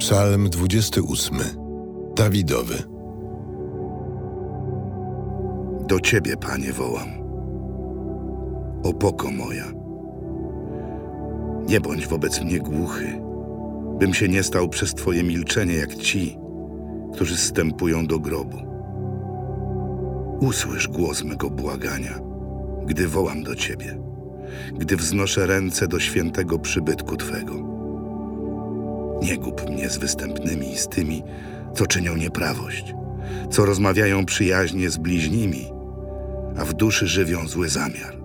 Psalm 28. Dawidowy. Do Ciebie, Panie, wołam. Opoko moja. Nie bądź wobec mnie głuchy, bym się nie stał przez Twoje milczenie jak ci, którzy zstępują do grobu. Usłysz głos mego błagania, gdy wołam do Ciebie, gdy wznoszę ręce do świętego przybytku Twego. Nie gub mnie z występnymi i z tymi, co czynią nieprawość, co rozmawiają przyjaźnie z bliźnimi, a w duszy żywią zły zamiar.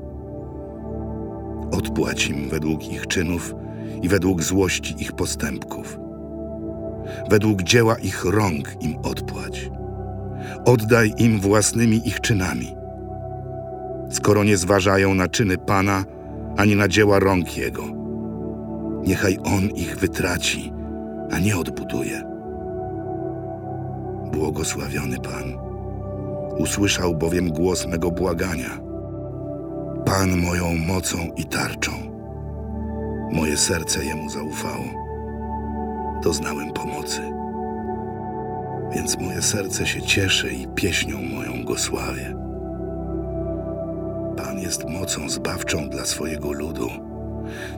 Odpłać im według ich czynów i według złości ich postępków. Według dzieła ich rąk im odpłać. Oddaj im własnymi ich czynami. Skoro nie zważają na czyny Pana, ani na dzieła rąk Jego, niechaj On ich wytraci, a nie odbuduje. Błogosławiony Pan, usłyszał bowiem głos mego błagania. Pan moją mocą i tarczą. Moje serce Jemu zaufało. Doznałem pomocy. Więc moje serce się cieszy i pieśnią moją go sławię. Pan jest mocą zbawczą dla swojego ludu,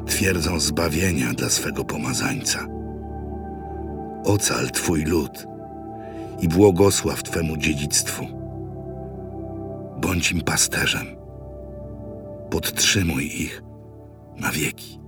twierdzą zbawienia dla swego pomazańca. Ocal Twój lud i błogosław Twemu dziedzictwu. Bądź im pasterzem, podtrzymuj ich na wieki.